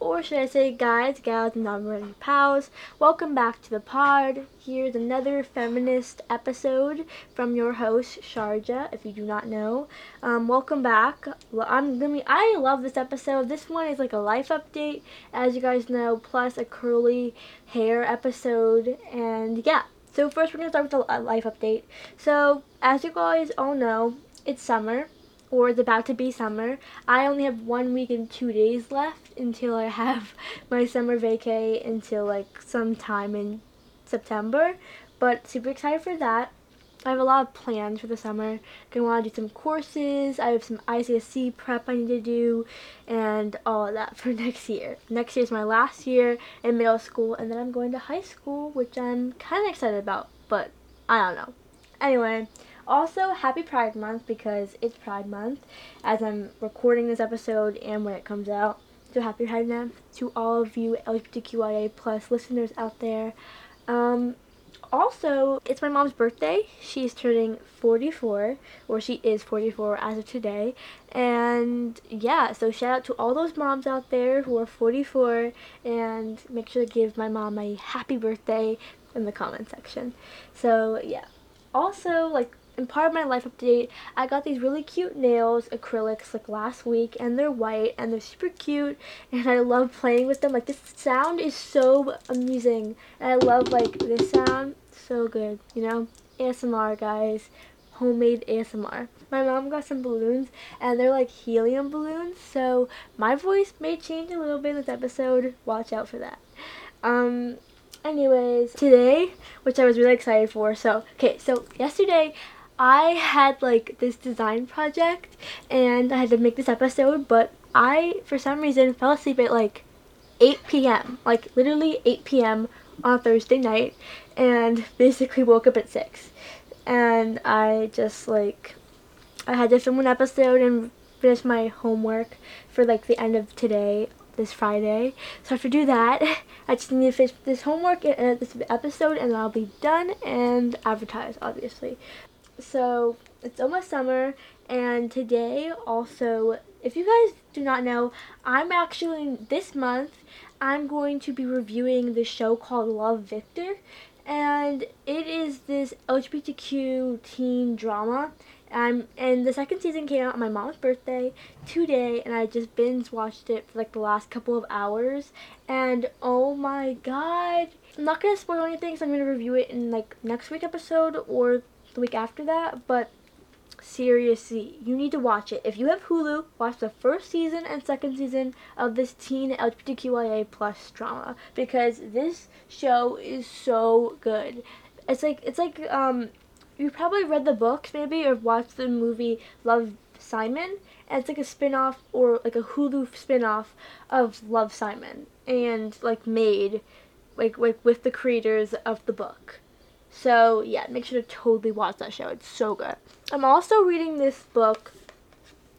Or should I say guys, gals, and non-binary pals, welcome back to the pod. Here's another feminist episode from your host, Sharjah, if you do not know. Um, welcome back. I'm gonna be, I love this episode. This one is like a life update, as you guys know, plus a curly hair episode, and yeah. So first we're gonna start with a life update. So, as you guys all know, it's summer or it's about to be summer. I only have one week and two days left until I have my summer vacay until like sometime in September. But super excited for that. I have a lot of plans for the summer. Gonna want to do some courses. I have some ICSC prep I need to do, and all of that for next year. Next year is my last year in middle school, and then I'm going to high school, which I'm kind of excited about. But I don't know. Anyway, also, happy Pride Month because it's Pride Month as I'm recording this episode and when it comes out. So happy Pride Month to all of you LGBTQIA plus listeners out there. Um, also, it's my mom's birthday. She's turning 44, or she is 44 as of today. And yeah, so shout out to all those moms out there who are 44 and make sure to give my mom a happy birthday in the comment section. So yeah. Also, like in part of my life update, I got these really cute nails, acrylics, like last week, and they're white, and they're super cute, and I love playing with them. Like, this sound is so amusing, and I love, like, this sound, so good, you know? ASMR, guys. Homemade ASMR. My mom got some balloons, and they're, like, helium balloons, so my voice may change a little bit in this episode. Watch out for that. Um, anyways, today, which I was really excited for, so, okay, so yesterday, I had like this design project and I had to make this episode, but I, for some reason, fell asleep at like 8 p.m. Like literally 8 p.m. on Thursday night and basically woke up at 6. And I just like, I had to film an episode and finish my homework for like the end of today this Friday. So I have to do that. I just need to finish this homework and edit this episode and I'll be done and advertise obviously so it's almost summer and today also if you guys do not know i'm actually this month i'm going to be reviewing the show called love victor and it is this lgbtq teen drama um, and the second season came out on my mom's birthday today, and I just binge watched it for like the last couple of hours. And oh my god! I'm not gonna spoil anything, so I'm gonna review it in like next week episode or the week after that, but seriously, you need to watch it. If you have Hulu, watch the first season and second season of this teen LGBTQIA plus drama because this show is so good. It's like it's like um you probably read the books maybe or watched the movie Love Simon and it's like a spin-off or like a Hulu spin-off of Love Simon and like made like like with the creators of the book. So yeah, make sure to totally watch that show. It's so good. I'm also reading this book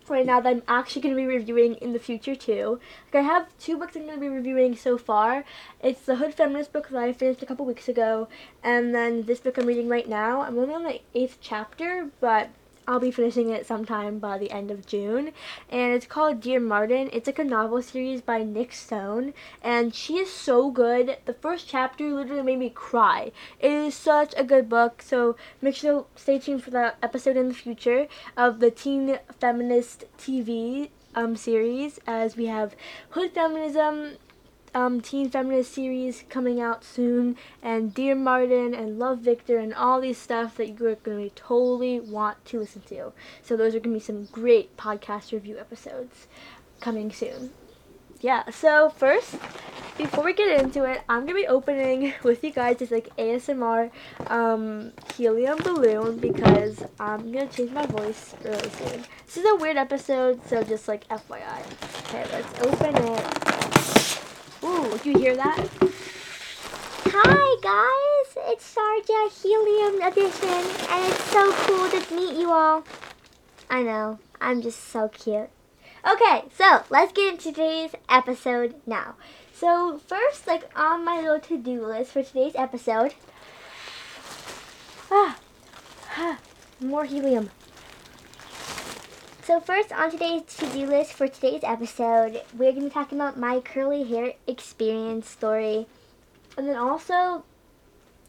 right now that I'm actually going to be reviewing in the future too. Like I have two books I'm going to be reviewing so far. It's the Hood Feminist book that I finished a couple weeks ago, and then this book I'm reading right now. I'm only on the eighth chapter, but I'll be finishing it sometime by the end of June. And it's called Dear Martin. It's like a novel series by Nic Stone. And she is so good. The first chapter literally made me cry. It is such a good book. So make sure to stay tuned for that episode in the future of the Teen Feminist TV um, series as we have Hood Feminism, um, teen feminist series coming out soon, and Dear Martin and Love Victor and all these stuff that you're going to totally want to listen to. So those are going to be some great podcast review episodes coming soon. Yeah, so first, before we get into it, I'm going to be opening with you guys this like ASMR um, helium balloon because I'm going to change my voice really soon. This is a weird episode, so just like FYI. Okay, let's open it. Do you hear that? Hi guys, it's Sharjah Helium Edition, and it's so cool to meet you all. I know, I'm just so cute. Okay, so let's get into today's episode now. So first, like on my little to-do list for today's episode, ah, ah more helium. So first on today's to-do list for today's episode, we're going to be talking about my curly hair experience story. And then also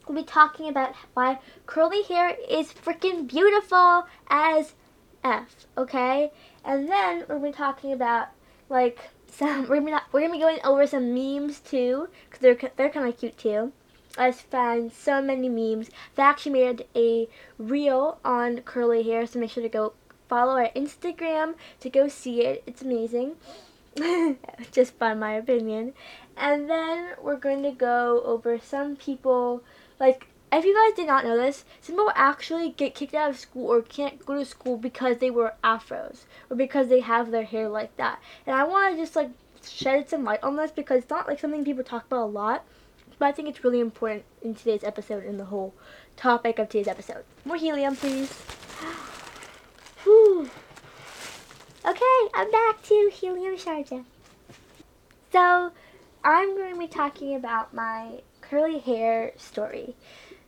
we'll be talking about why curly hair is freaking beautiful as F, okay? And then we're going to be talking about like some we're gonna, we're gonna be going over some memes too because they're they're kind of cute too. I found so many memes. They actually made a reel on curly hair, so make sure to go follow our Instagram to go see it. It's amazing. Just by my opinion. And then we're going to go over some people, like, if you guys did not know this, some people actually get kicked out of school or can't go to school because they wear afros or because they have their hair like that. And I want to just, like, shed some light on this because it's not, like, something people talk about a lot. But I think it's really important in today's episode in the whole topic of today's episode. More helium, please. Whew. Okay, I'm back to Helium Sharjah. So, I'm going to be talking about my curly hair story.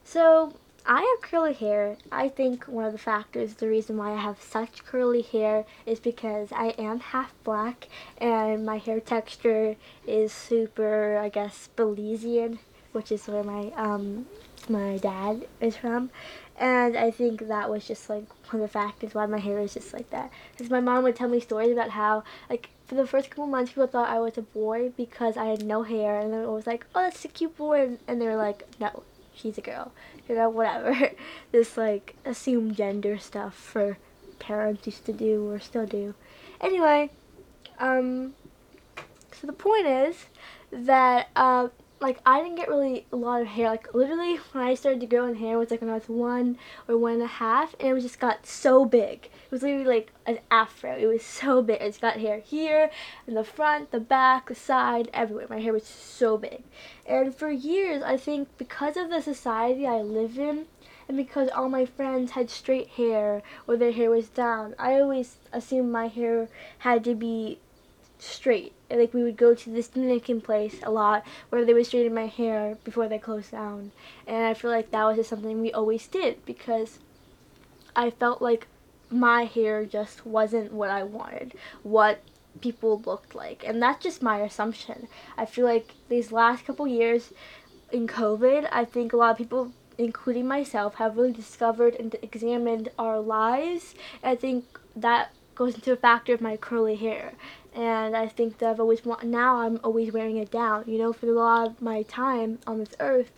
So, I have curly hair. I think one of the factors, the reason why I have such curly hair is because I am half black and my hair texture is super, I guess, Belizean, which is where my um, my dad is from. And I think that was just like one of the factors why my hair is just like that. Because my mom would tell me stories about how, like, for the first couple months, people thought I was a boy because I had no hair. And then it was like, oh, that's a cute boy. And, and they were like, no, she's a girl. You know, whatever. this, like, assumed gender stuff for parents used to do or still do. Anyway, um, so the point is that, uh, like I didn't get really a lot of hair. Like literally when I started to grow in hair was like when I was one or one and a half and it just got so big. It was literally like an afro. It was so big. It's got hair here, in the front, the back, the side, everywhere. My hair was so big. And for years I think because of the society I live in and because all my friends had straight hair or their hair was down, I always assumed my hair had to be straight. Like we would go to this Dominican place a lot where they would straighten my hair before they closed down. And I feel like that was just something we always did because I felt like my hair just wasn't what I wanted. What people looked like. And that's just my assumption. I feel like these last couple years in COVID, I think a lot of people including myself have really discovered and examined our lives. I think that goes into a factor of my curly hair and I think that I've always want now I'm always wearing it down. You know, for a lot of my time on this earth,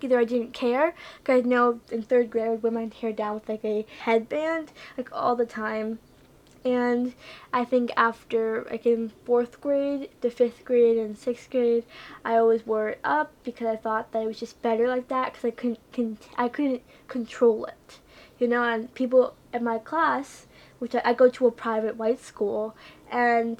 either I didn't care, because I know in third grade I would wear my hair down with like a headband, like all the time. And I think after, like in fourth grade, to fifth grade, and sixth grade, I always wore it up because I thought that it was just better like that because I couldn't, con- I couldn't control it. You know, and people in my class, which I, I go to a private white school, and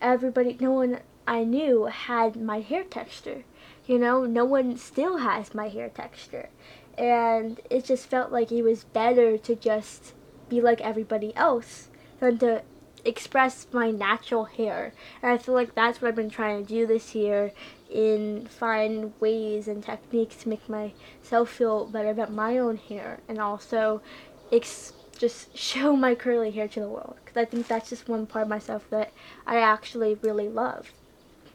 everybody, no one I knew had my hair texture. You know, no one still has my hair texture. And it just felt like it was better to just be like everybody else than to express my natural hair. And I feel like that's what I've been trying to do this year in find ways and techniques to make myself feel better about my own hair and also ex- just show my curly hair to the world because I think that's just one part of myself that I actually really love.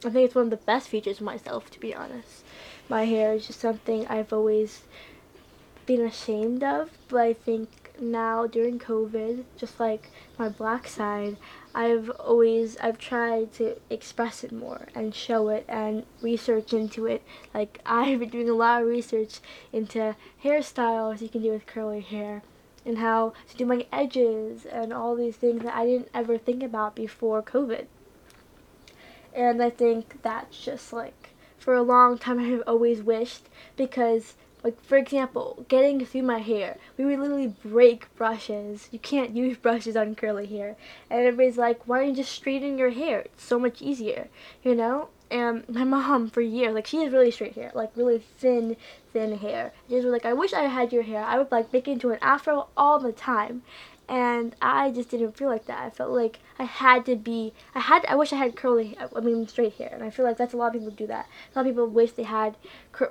I think it's one of the best features of myself, to be honest. My hair is just something I've always been ashamed of, but I think now during COVID, just like my black side, I've always I've tried to express it more and show it and research into it. Like I've been doing a lot of research into hairstyles you can do with curly hair and how to do my edges and all these things that I didn't ever think about before COVID. And I think that's just like for a long time I've always wished because like for example, getting through my hair, we would literally break brushes. You can't use brushes on curly hair. And everybody's like, why don't you just straighten your hair? It's so much easier, you know? And my mom for years, like she has really straight hair, like really thin, thin hair. She was like, I wish I had your hair. I would like make it into an afro all the time. And I just didn't feel like that. I felt like I had to be, I had, I wish I had curly, I mean straight hair. And I feel like that's a lot of people do that. A lot of people wish they had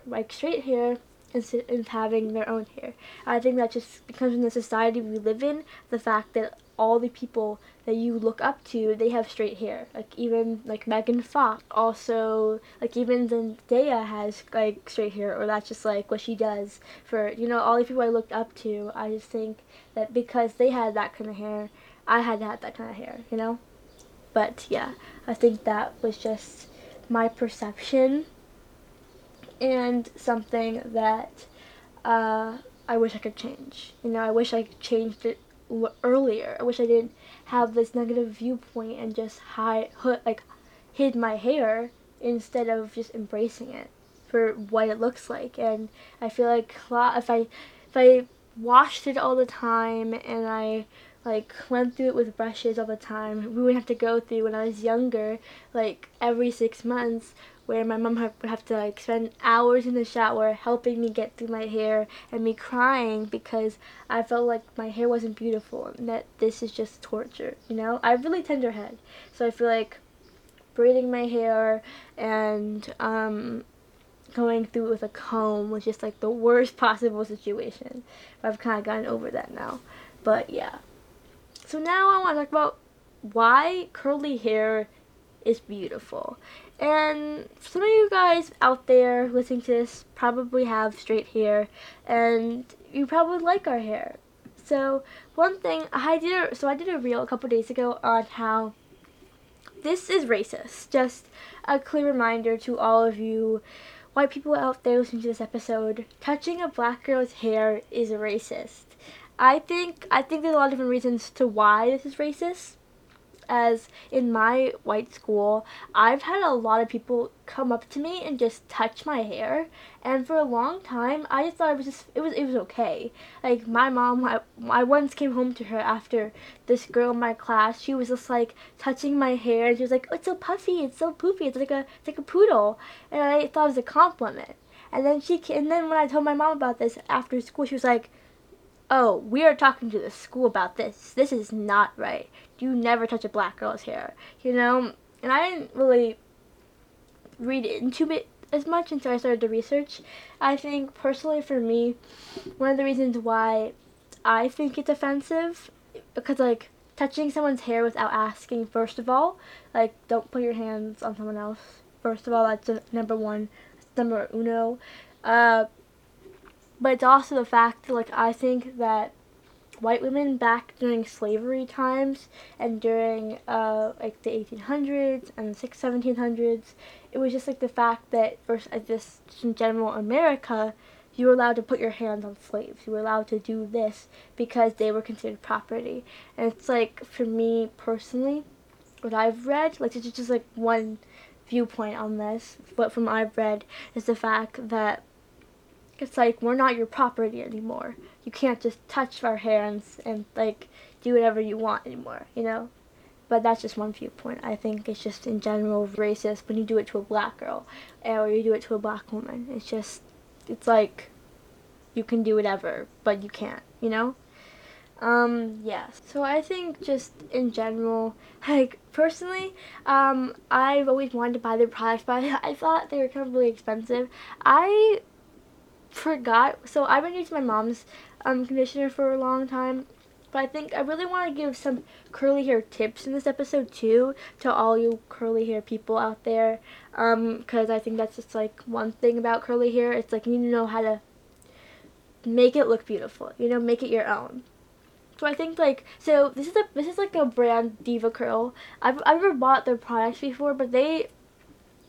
like straight hair instead of having their own hair. I think that just becomes in the society we live in, the fact that all the people that you look up to, they have straight hair. Like even like Megan Fox. Also, like even Zendaya has like straight hair, or that's just like what she does. For you know all the people I looked up to, I just think that because they had that kind of hair, I had to have that kind of hair. You know. But yeah, I think that was just my perception and something that uh, I wish I could change. You know, I wish I changed it earlier. I wish I didn't have this negative viewpoint and just hide, like, hid my hair instead of just embracing it for what it looks like. And I feel like if I if I washed it all the time and I like went through it with brushes all the time. We would have to go through when I was younger, like every six months, where my mom would have to like spend hours in the shower helping me get through my hair and me crying because I felt like my hair wasn't beautiful and that this is just torture, you know? I have really tender head, so I feel like braiding my hair and um, going through it with a comb was just like the worst possible situation. I've kind of gotten over that now. But yeah. So now I want to talk about why curly hair is beautiful. And some of you guys out there listening to this probably have straight hair and you probably like our hair. So one thing I did a, so I did a reel a couple days ago on how this is racist. Just a clear reminder to all of you white people out there listening to this episode, touching a black girl's hair is racist. I think I think there's a lot of different reasons to why this is racist as in my white school, I've had a lot of people come up to me and just touch my hair, and for a long time, I just thought it was just it was it was okay. Like my mom, I, I once came home to her after this girl in my class. She was just like touching my hair, and she was like, oh, "It's so puffy, it's so poofy, it's like a it's like a poodle," and I thought it was a compliment. And then she and then when I told my mom about this after school, she was like oh, we are talking to the school about this. This is not right. You never touch a black girl's hair, you know? And I didn't really read into it as much until I started to research. I think personally for me, one of the reasons why I think it's offensive because like touching someone's hair without asking first of all, like don't put your hands on someone else. First of all, that's number one, number uno. Uh, but it's also the fact that, like, I think that white women back during slavery times and during uh, like the 1800s and the 1700s, it was just like the fact that first, uh, just in general America, you were allowed to put your hands on slaves. You were allowed to do this because they were considered property. And it's like for me personally, what I've read, like it's just like one viewpoint on this, but from what I've read is the fact that it's like we're not your property anymore. You can't just touch our hands and like do whatever you want anymore, you know? But that's just one viewpoint. I think it's just in general racist when you do it to a black girl or you do it to a black woman. It's just, it's like you can do whatever, but you can't, you know? Um, yeah. So I think just in general, like personally, um, I've always wanted to buy their products, but I, thought they were kind of really expensive. I forgot. So I've been using my mom's um, conditioner for a long time. But I think I really want to give some curly hair tips in this episode too to all you curly hair people out there. Because um, I think that's just like one thing about curly hair. It's like you need to know how to make it look beautiful. You know, make it your own. So I think like so this is a this is like a brand DevaCurl. I've I've never bought their products before, but they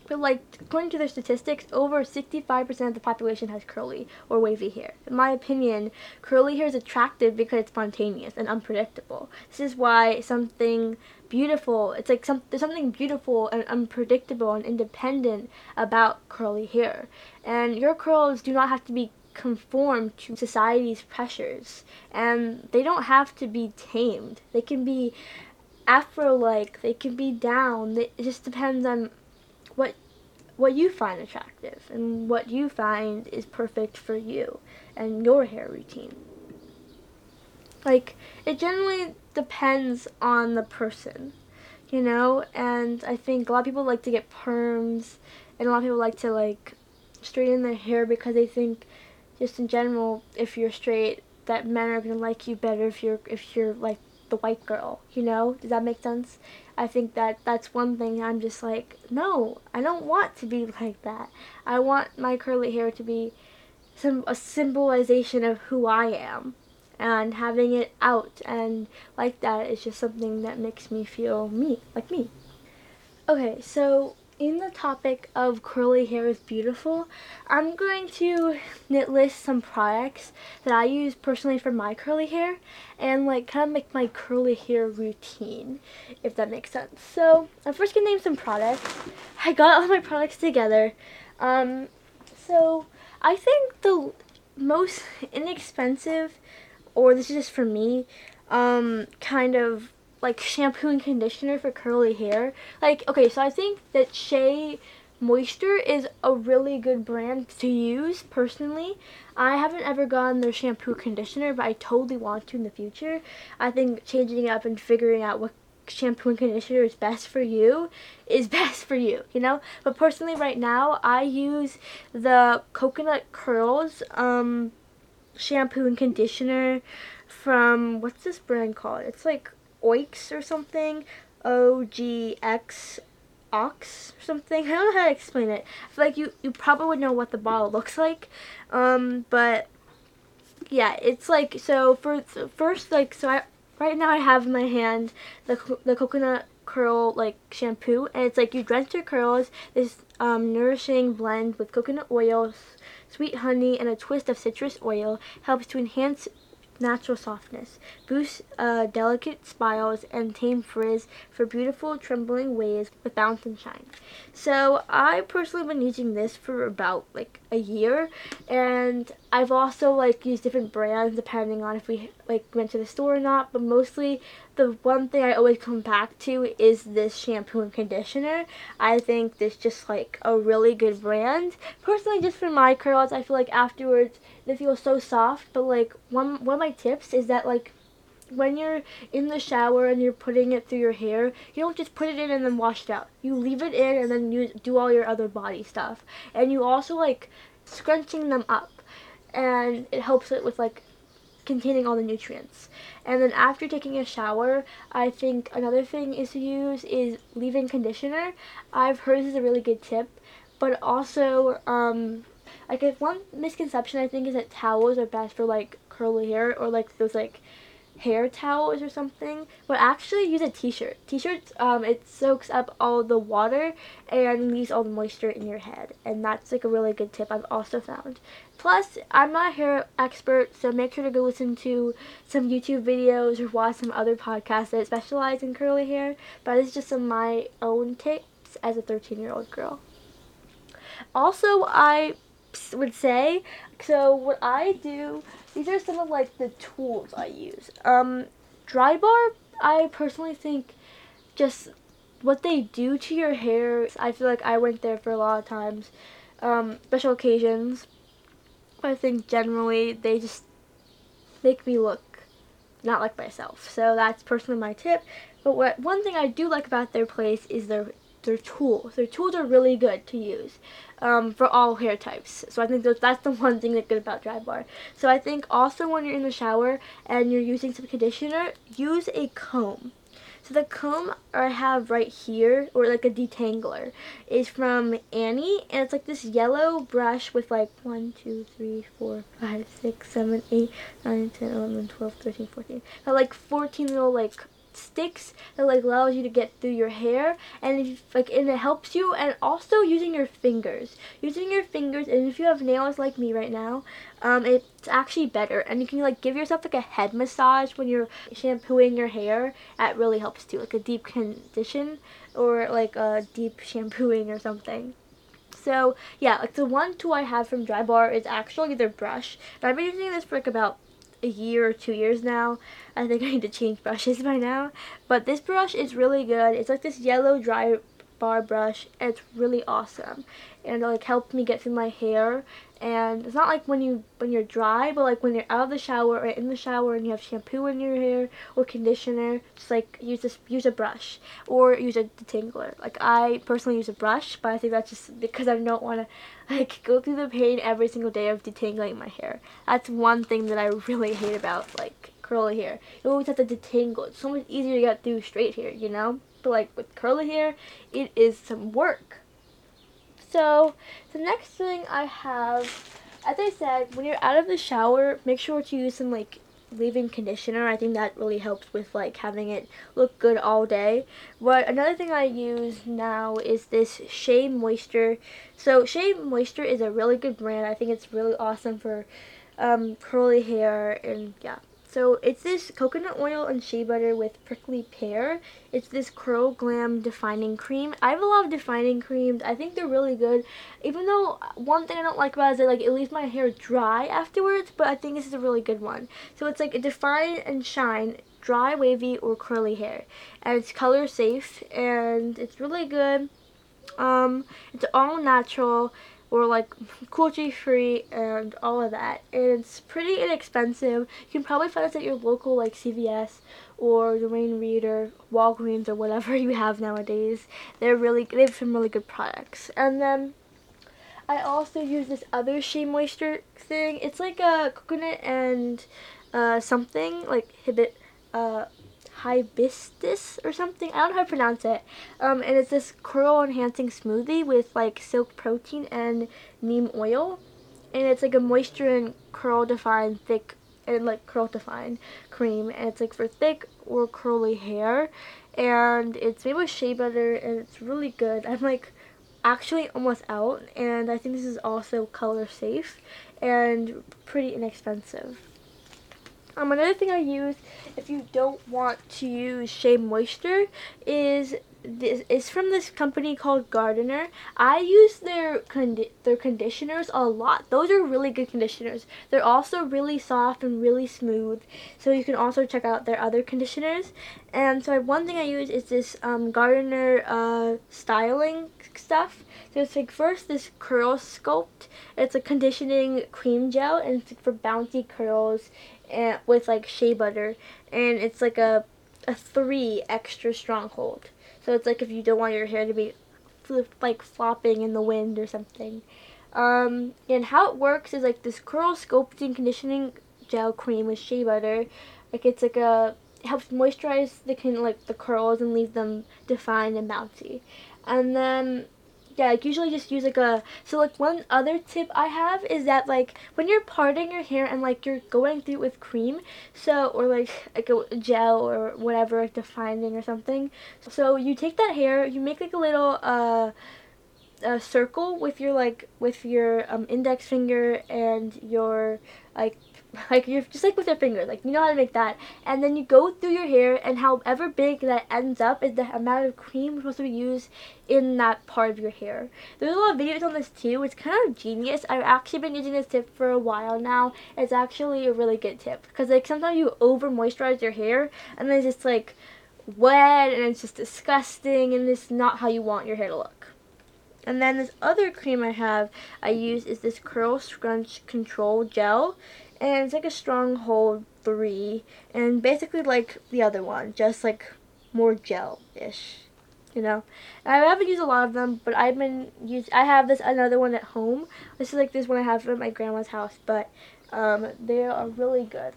but like according to their statistics, over 65% of the population has curly or wavy hair. In my opinion, curly hair is attractive because it's spontaneous and unpredictable. This is why something beautiful, it's like some, there's something beautiful and unpredictable and independent about curly hair. And your curls do not have to be conform to society's pressures and they don't have to be tamed. They can be afro like, they can be down. It just depends on what what you find attractive and what you find is perfect for you and your hair routine. Like it generally depends on the person, you know, and I think a lot of people like to get perms and a lot of people like to like straighten their hair because they think just in general if you're straight that men are going to like you better if you're if you're like the white girl, you know? Does that make sense? I think that that's one thing I'm just like, no, I don't want to be like that. I want my curly hair to be some a symbolization of who I am. And having it out and like that is just something that makes me feel me, like me. Okay, so in the topic of curly hair is beautiful, I'm going to knit list some products that I use personally for my curly hair and like kind of make my curly hair routine, if that makes sense. So I'm first gonna name some products. I got all my products together. Um, so I think the most inexpensive, or this is just for me, um, kind of like shampoo and conditioner for curly hair. Like, okay, so I think that Shea Moisture is a really good brand to use personally. I haven't ever gotten their shampoo conditioner, but I totally want to in the future. I think changing up and figuring out what shampoo and conditioner is best for you is best for you, you know? But personally right now, I use the Coconut Curls um shampoo and conditioner from what's this brand called? It's like Oix or something. O G X Ox or something. I don't know how to explain it. I feel like you, you probably would know what the bottle looks like. Um, but yeah, it's like so for first like so I right now I have in my hand the the coconut curl like shampoo and it's like you drench your curls this um, nourishing blend with coconut oil sweet honey and a twist of citrus oil helps to enhance natural softness, boost uh, delicate spirals, and tame frizz for beautiful trembling waves with bounce and shine. So I personally been using this for about like a year, and I've also like used different brands depending on if we like went to the store or not. But mostly, the one thing I always come back to is this shampoo and conditioner. I think this just like a really good brand. Personally, just for my curls, I feel like afterwards they feel so soft. But like one one of my tips is that like when you're in the shower and you're putting it through your hair, you don't just put it in and then wash it out. You leave it in and then you do all your other body stuff. And you also like scrunching them up. And it helps it with like containing all the nutrients. And then after taking a shower, I think another thing is to use is leave-in conditioner. I've heard this is a really good tip, but also um like if one misconception I think is that towels are best for like curly hair or like those like hair towels or something, but actually use a t-shirt. T-shirts, um, it soaks up all the water and leaves all the moisture in your head, and that's like a really good tip I've also found. Plus, I'm not a hair expert, so make sure to go listen to some YouTube videos or watch some other podcasts that specialize in curly hair, but it's just some my own tips as a 13-year-old girl. Also, I would say, so what I do these are some of like the tools I use. Um, Drybar, I personally think just what they do to your hair. I feel like I went there for a lot of times, um, special occasions. I think generally they just make me look not like myself. So that's personally my tip. But what one thing I do like about their place is their their tools. Their tools are really good to use um, for all hair types. So I think that's the one thing that's good about Drybar. So I think also when you're in the shower and you're using some conditioner, use a comb. So the comb I have right here, or like a detangler, is from Annie, and it's like this yellow brush with like 1, 2, 3, 4, 5, 6, 7, 8, 9, 10, 11, 12, 13, 14. Got like 14 little like sticks that like allows you to get through your hair and if, like and it helps you and also using your fingers. Using your fingers and if you have nails like me right now um, it's actually better. And you can like give yourself like a head massage when you're shampooing your hair. That really helps too like a deep condition or like a deep shampooing or something. So yeah like the one tool I have from Drybar is actually their brush. And I've been using this for like about a year or two years now. I think I need to change brushes by now. But this brush is really good. It's like this yellow dry bar brush. It's really awesome. And it like helped me get through my hair and it's not like when you when you're dry but like when you're out of the shower or in the shower and you have shampoo in your hair or conditioner just like use this use a brush or use a detangler like i personally use a brush but i think that's just because i don't want to like go through the pain every single day of detangling my hair that's one thing that i really hate about like curly hair. You always have to detangle. It's so much easier to get through straight hair, you know? But like with curly hair, it is some work. So the next thing I have, as I said, when you're out of the shower, make sure to use some like leave-in conditioner. I think that really helps with like having it look good all day. But another thing I use now is this Shea Moisture. So Shea Moisture is a really good brand. I think it's really awesome for um, curly hair and yeah. So it's this coconut oil and shea butter with prickly pear. It's this Curl Glam defining cream. I have a lot of defining creams. I think they're really good. Even though one thing I don't like about it is that like it leaves my hair dry afterwards, but I think this is a really good one. So it's like a define and shine dry, wavy, or curly hair. And it's color safe and it's really good. Um, it's all natural or like cruelty free and all of that. And it's pretty inexpensive. You can probably find this at your local like CVS or Duane Reade or Walgreens or whatever you have nowadays. They're really they have some really good products. And then I also use this other Shea Moisture thing. It's like a coconut and uh, something like hibit uh, hibiscus or something. I don't know how to pronounce it. Um, and it's this curl enhancing smoothie with like silk protein and neem oil. And it's like a moisture and curl define thick and like curl define cream. And it's like for thick or curly hair. And it's made with shea butter and it's really good. I'm like actually almost out and I think this is also color safe and pretty inexpensive. Um, another thing I use if you don't want to use Shea Moisture is this is from this company called Gardener. I use their condi- their conditioners a lot. Those are really good conditioners. They're also really soft and really smooth. So you can also check out their other conditioners. And so one thing I use is this um, Gardener uh, styling stuff. So it's like first this curl sculpt. It's a conditioning cream gel and it's for bouncy curls and with like shea butter and it's like a a three extra stronghold. So it's like if you don't want your hair to be like flopping in the wind or something. Um, and how it works is like this curl sculpting conditioning gel cream with shea butter like it's like a helps moisturize the can like the curls and leave them defined and bouncy. And then yeah, like usually just use like a so like one other tip I have is that like when you're parting your hair and like you're going through it with cream, so or like like a gel or whatever like defining or something. So you take that hair, you make like a little uh a circle with your like with your um, index finger and your like like you're just like with your finger like you know how to make that. And then you go through your hair and however big that ends up is the amount of cream supposed to be used in that part of your hair. There's a lot of videos on this too. It's kind of genius. I've actually been using this tip for a while now. It's actually a really good tip. Because like sometimes you over moisturize your hair and then it's just like wet and it's just disgusting and it's not how you want your hair to look. And then this other cream I have I use is this Curl Scrunch Control Gel and it's like a Stronghold 3 and basically like the other one just like more gel-ish you know? And I haven't used a lot of them but I've been used I have this another one at home. This is like this one I have at my grandma's house but um, they are really good.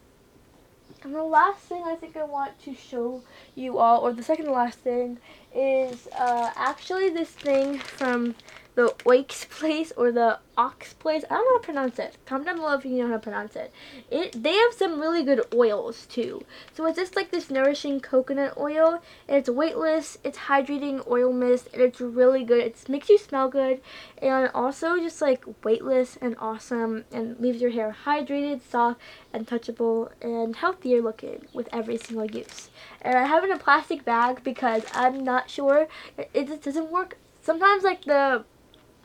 And the last thing I think I want to show you all, or the second to last thing, is uh, actually this thing from the Oaks place or the Ox place. I don't know how to pronounce it. Comment down below if you know how to pronounce it. It they have some really good oils too. So it's just like this nourishing coconut oil and it's weightless, it's hydrating oil mist and it's really good. It makes you smell good and also just like weightless and awesome and leaves your hair hydrated, soft and touchable and healthier looking with every single use. And I have it in a plastic bag because I'm not sure it just doesn't work. Sometimes like the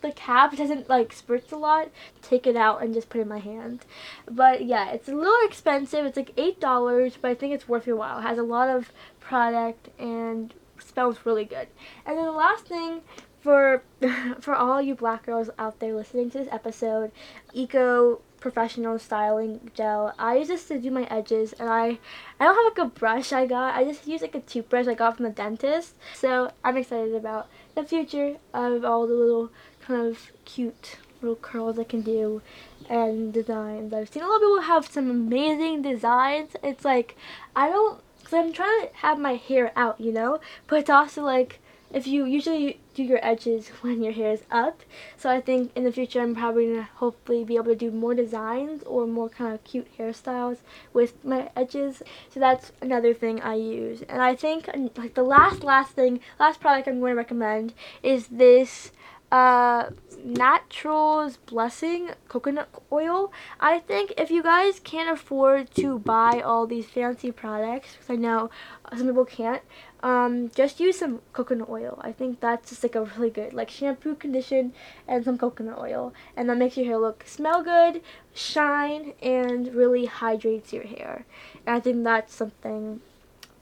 the cap doesn't like spritz a lot, take it out and just put in my hand. But yeah, it's a little expensive. It's like eight dollars, but I think it's worth your while. It has a lot of product and smells really good. And then the last thing for for all you black girls out there listening to this episode, Eco professional styling gel. I use this to do my edges and I I don't have like a brush I got. I just use like a toothbrush I got from the dentist. So I'm excited about the future of all the little kind of cute little curls I can do and designs. I've seen a lot of people have some amazing designs. It's like I don't cuz I'm trying to have my hair out, you know? But it's also like if you usually do your edges when your hair is up. So I think in the future I'm probably gonna hopefully be able to do more designs or more kind of cute hairstyles with my edges. So that's another thing I use. And I think like the last last thing, last product I'm going to recommend is this uh, Naturals Blessing coconut oil. I think if you guys can't afford to buy all these fancy products, because I know some people can't, um, just use some coconut oil. I think that's just like a really good, like shampoo, condition, and some coconut oil. And that makes your hair look, smell good, shine, and really hydrates your hair. And I think that's something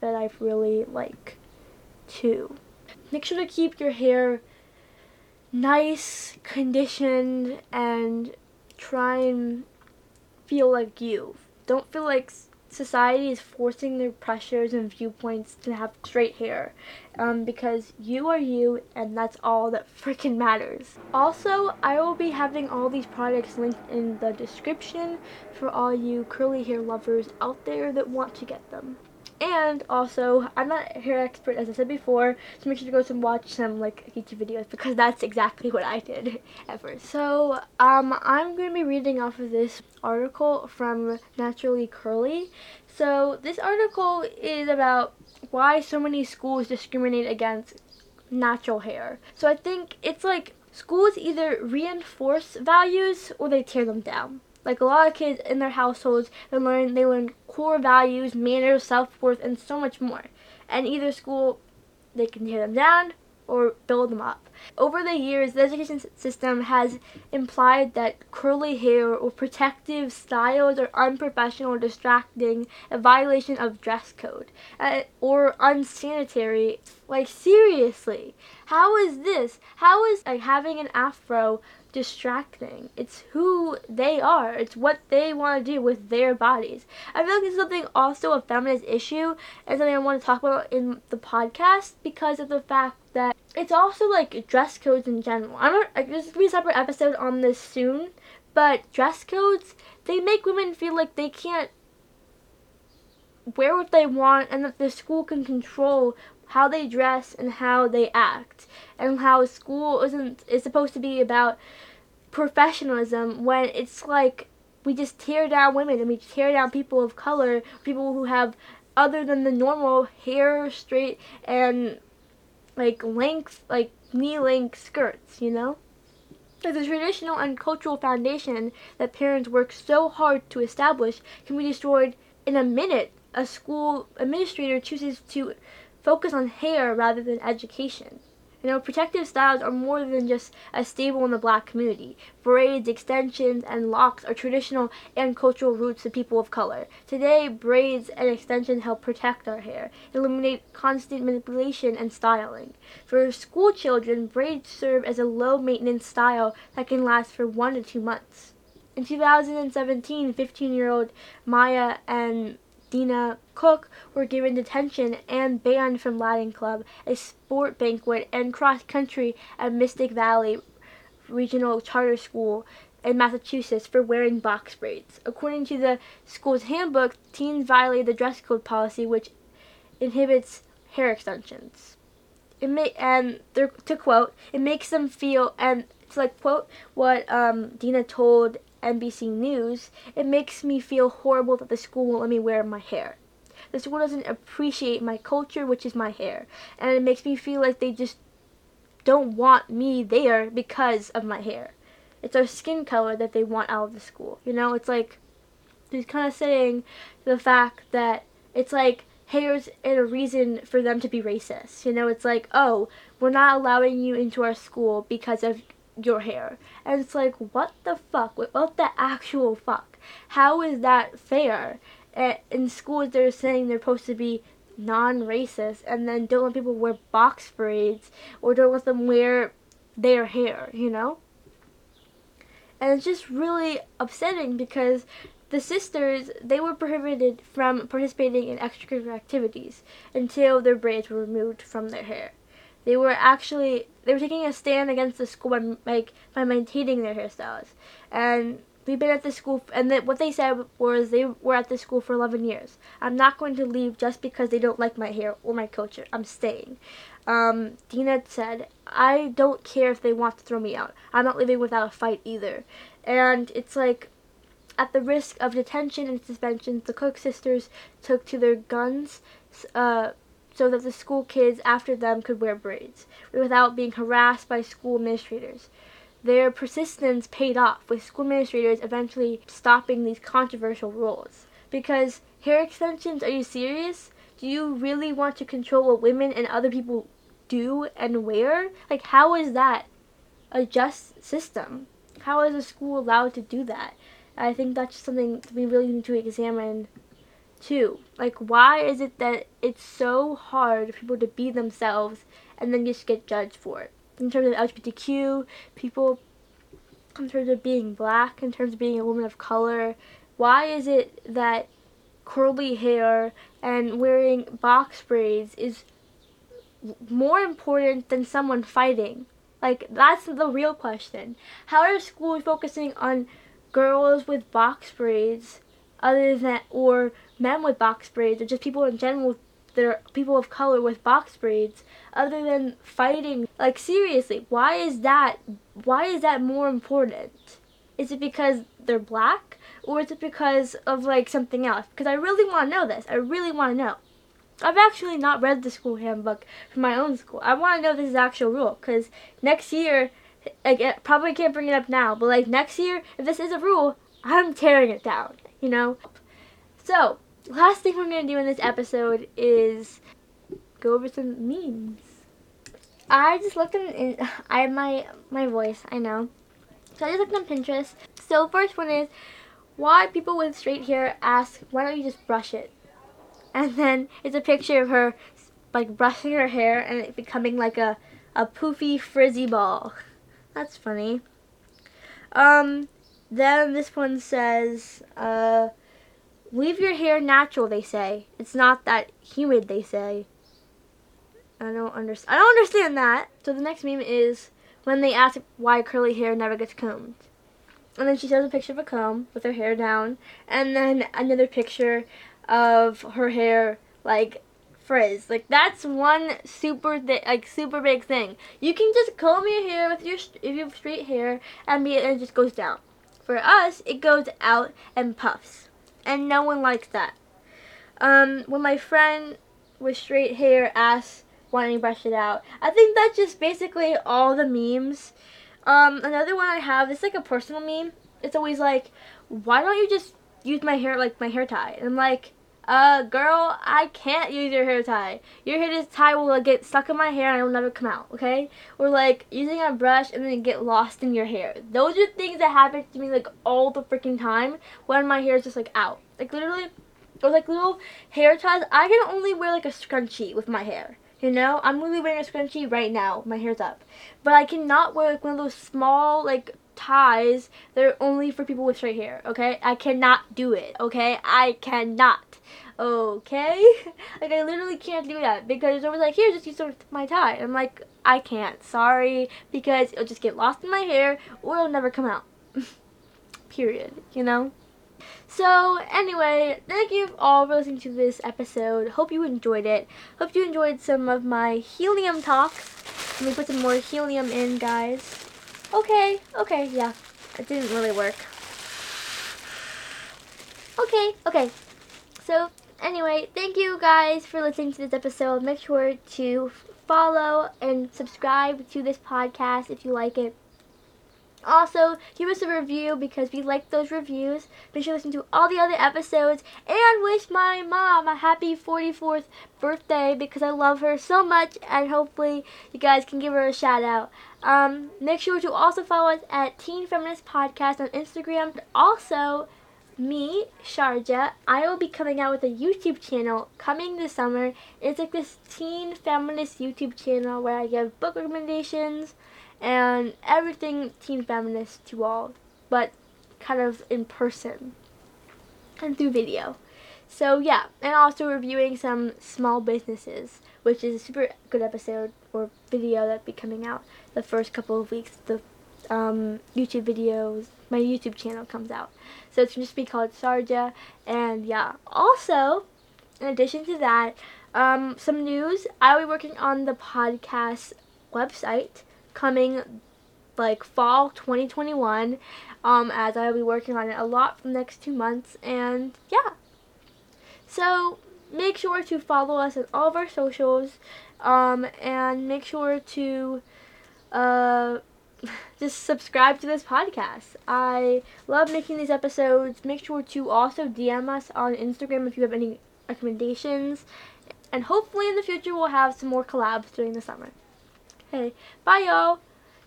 that I really like too. Make sure to keep your hair nice, conditioned, and try and feel like you. Don't feel like society is forcing their pressures and viewpoints to have straight hair um, because you are you and that's all that freaking matters. Also, I will be having all these products linked in the description for all you curly hair lovers out there that want to get them. And also, I'm not a hair expert as I said before, so make sure to go and watch some like YouTube videos because that's exactly what I did first. So, um, I'm going to be reading off of this article from Naturally Curly. So, this article is about why so many schools discriminate against natural hair. So, I think it's like schools either reinforce values or they tear them down. Like a lot of kids in their households, they learn they learn core values, manners, self worth, and so much more. And either school, they can tear them down or build them up. Over the years, the education system has implied that curly hair or protective styles are unprofessional distracting, a violation of dress code, uh, or unsanitary. Like seriously, how is this? How is like having an afro distracting. It's who they are. It's what they want to do with their bodies. I feel like is something also a feminist issue and something I want to talk about in the podcast because of the fact that it's also like dress codes in general. I'm not, like, there's gonna be a separate episode on this soon, but dress codes they make women feel like they can't wear what they want and that the school can control how they dress and how they act and how school isn't is supposed to be about professionalism when it's like we just tear down women and we tear down people of color, people who have other than the normal hair straight and like length like knee length skirts, you know? The traditional and cultural foundation that parents work so hard to establish can be destroyed in a minute. A school administrator chooses to focus on hair rather than education. You know, protective styles are more than just a staple in the black community. Braids, extensions, and locks are traditional and cultural roots of people of color. Today, braids and extensions help protect our hair, eliminate constant manipulation and styling. For school children, braids serve as a low maintenance style that can last for one to two months. In 2017, 15 year old Maya and Deanna Cook were given detention and banned from Latin Club, a sport banquet, and cross country at Mystic Valley Regional Charter School in Massachusetts for wearing box braids. According to the school's handbook, teens violate the dress code policy, which inhibits hair extensions. It may and to quote, it makes them feel and it's like quote what um, Deanna told NBC News, it makes me feel horrible that the school won't let me wear my hair. The school doesn't appreciate my culture, which is my hair. And it makes me feel like they just don't want me there because of my hair. It's our skin color that they want out of the school. You know, it's like he's kind of saying the fact that it's like hair's a reason for them to be racist. You know, it's like, oh, we're not allowing you into our school because of your hair. And it's like, what the fuck? What the actual fuck? How is that fair? in schools, they're saying they're supposed to be non-racist, and then don't let people wear box braids or don't let them wear their hair, you know? And it's just really upsetting because the sisters, they were prohibited from participating in extracurricular activities until their braids were removed from their hair. They were actually they were taking a stand against the school by like by maintaining their hairstyles, and we've been at the school and what they said was they were at the school for 11 years. I'm not going to leave just because they don't like my hair or my culture. I'm staying. Um, Deanna said, I don't care if they want to throw me out. I'm not leaving without a fight either. And it's like, at the risk of detention and suspension, the Cook sisters took to their guns uh, so that the school kids after them could wear braids without being harassed by school administrators. Their persistence paid off, with school administrators eventually stopping these controversial rules. Because hair extensions, are you serious? Do you really want to control what women and other people do and wear? Like, how is that a just system? How is a school allowed to do that? I think that's something we really need to examine too. Like, why is it that it's so hard for people to be themselves and then just get judged for it? In terms of LGBTQ, people, in terms of being black, in terms of being a woman of color, why is it that curly hair and wearing box braids is more important than someone fighting? Like, that's the real question. How are schools focusing on girls with box braids other than, or men with box braids, or just people in general that are people of color with box braids, other than fighting? Like, seriously, why is that, why is that more important? Is it because they're black? Or is it because of, like, something else? Because I really want to know this. I really want to know. I've actually not read the school handbook for my own school. I want to know this is actual rule because next year, like, probably can't bring it up now, but like next year, if this is a rule, I'm tearing it down. You know. So last thing we're gonna do in this episode is go over some memes. I just looked in. I have my my voice. I know. So I just looked on Pinterest. So first one is why people with straight hair ask why don't you just brush it and then it's a picture of her like brushing her hair and it becoming like a a poofy frizzy ball. That's funny. Um, then this one says, uh, leave your hair natural. They say it's not that humid. They say. I don't understand. I don't understand that. So the next meme is when they ask why curly hair never gets combed. And then she shows a picture of a comb with her hair down, and then another picture of her hair like frizz. Like that's one super like super big thing. You can just comb your hair with your if you have straight hair and be and it just goes down. For us, it goes out and puffs, and no one likes that. Um, when my friend with straight hair asks why don't you brush it out, I think that's just basically all the memes. Um, another one I have is like a personal meme. It's always like, why don't you just use my hair like my hair tie? And I'm like, uh, girl, I can't use your hair tie. Your hair tie will like, get stuck in my hair and it will never come out, okay? Or like using a brush and then get lost in your hair. Those are things that happen to me like all the freaking time when my hair is just like out. Like literally, or like little hair ties. I can only wear like a scrunchie with my hair. You know, I'm really wearing a scrunchie right now. My hair's up, but I cannot wear like one of those small like ties that are only for people with straight hair. Okay, I cannot do it. Okay, I cannot. Okay, like I literally can't do that because it's always like here, just use my tie. I'm like I can't. Sorry, because it'll just get lost in my hair or it'll never come out. Period. You know. So, anyway, thank you all for listening to this episode. Hope you enjoyed it. Hope you enjoyed some of my helium talks. Let me put some more helium in, guys. Okay, okay, yeah. It didn't really work. Okay, okay. So, anyway, thank you guys for listening to this episode. Make sure to follow and subscribe to this podcast if you like it. Also, give us a review because we like those reviews. Make sure to listen to all the other episodes and wish my mom a happy 44th birthday because I love her so much and hopefully you guys can give her a shout out. Um, make sure to also follow us at Teen Feminist Podcast on Instagram. Also, me, Sharjah, I will be coming out with a YouTube channel coming this summer. It's like this teen feminist YouTube channel where I give book recommendations and everything teen feminist to all, but kind of in person and through video. So yeah, and also reviewing some small businesses, which is a super good episode. or video that'll be coming out the first couple of weeks. The um, YouTube videos, my YouTube channel comes out. So it's just be called Sharjah. And yeah, also, in addition to that, um, some news. I'll be working on the podcast website coming like fall 2021 um, as I'll be working on it a lot for the next two months. And yeah. So make sure to follow us on all of our socials um, and make sure to uh, just subscribe to this podcast. I love making these episodes. Make sure to also DM us on Instagram if you have any recommendations. And hopefully in the future we'll have some more collabs during the summer. Hey, bye y'all.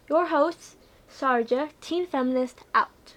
Your host, Sharjah, Teen Feminist, out.